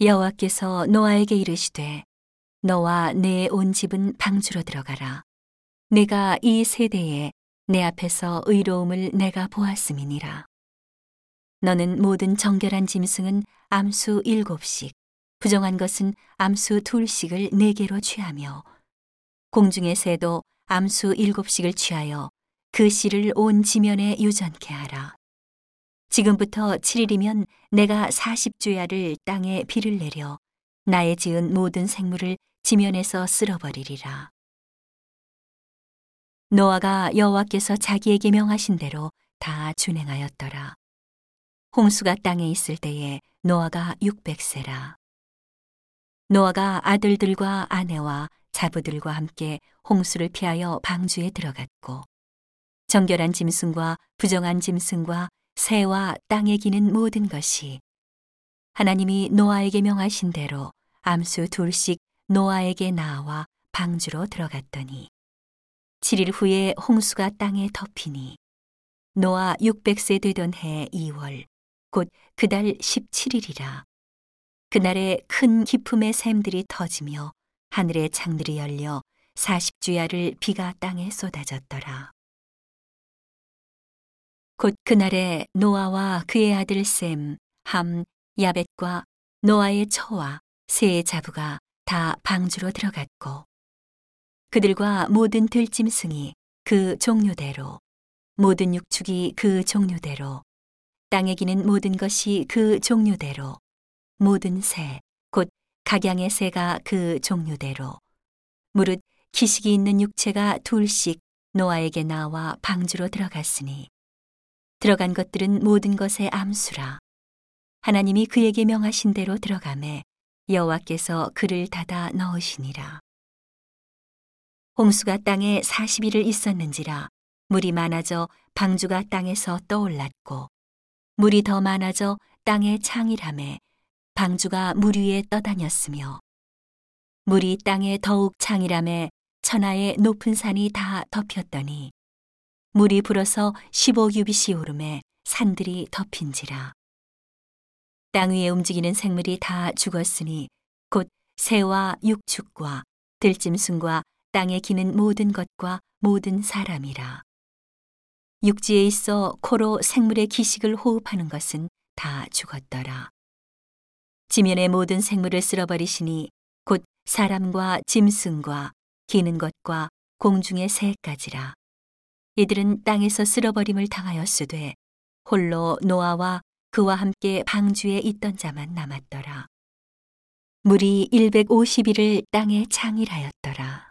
여호와께서 노아에게 이르시되 너와 내 온 집은 방주로 들어가라. 내가 이 세대에 내 앞에서 의로움을 내가 보았음이니라. 너는 모든 정결한 짐승은 암수 일곱씩, 부정한 것은 암수 둘씩을 네 개로 취하며 공중의 새도 암수 일곱씩을 취하여 그 씨를 온 지면에 유전케 하라. 지금부터 7일이면 내가 40주야를 땅에 비를 내려 나의 지은 모든 생물을 지면에서 쓸어버리리라. 노아가 여호와께서 자기에게 명하신 대로 다 준행하였더라. 홍수가 땅에 있을 때에 노아가 600세라. 노아가 아들들과 아내와 자부들과 함께 홍수를 피하여 방주에 들어갔고 정결한 짐승과 부정한 짐승과 새와 땅에 기는 모든 것이 하나님이 노아에게 명하신 대로 암수 둘씩 노아에게 나와 방주로 들어갔더니 7일 후에 홍수가 땅에 덮이니 노아 600세 되던 해 2월 곧 그달 17일이라 그날에 큰 기품의 샘들이 터지며 하늘의 창들이 열려 40주야를 비가 땅에 쏟아졌더라. 곧 그날에 노아와 그의 아들 셈, 함, 야벳과 노아의 처와 새의 자부가 다 방주로 들어갔고 그들과 모든 들짐승이 그 종류대로 모든 육축이 그 종류대로 땅에 기는 모든 것이 그 종류대로 모든 새, 곧 각양의 새가 그 종류대로. 무릇 기식이 있는 육체가 둘씩 노아에게 나와 방주로 들어갔으니 들어간 것들은 모든 것의 암수라. 하나님이 그에게 명하신 대로 들어가매 여호와께서 그를 닫아 넣으시니라. 홍수가 땅에 40일을 있었는지라 물이 많아져 방주가 땅에서 떠올랐고 물이 더 많아져 땅에 창이라매 방주가 물 위에 떠다녔으며 물이 땅에 더욱 창이라매 천하의 높은 산이 다 덮였더니 물이 불어서 15규빗이 오름에 산들이 덮인지라. 땅 위에 움직이는 생물이 다 죽었으니 곧 새와 육축과 들짐승과 땅에 기는 모든 것과 모든 사람이라. 육지에 있어 코로 생물의 기식을 호흡하는 것은 다 죽었더라. 지면의 모든 생물을 쓸어버리시니 곧 사람과 짐승과 기는 것과 공중의 새까지라. 이들은 땅에서 쓸어버림을 당하였으되 홀로 노아와 그와 함께 방주에 있던 자만 남았더라. 물이 150일을 땅에 창일하였더라.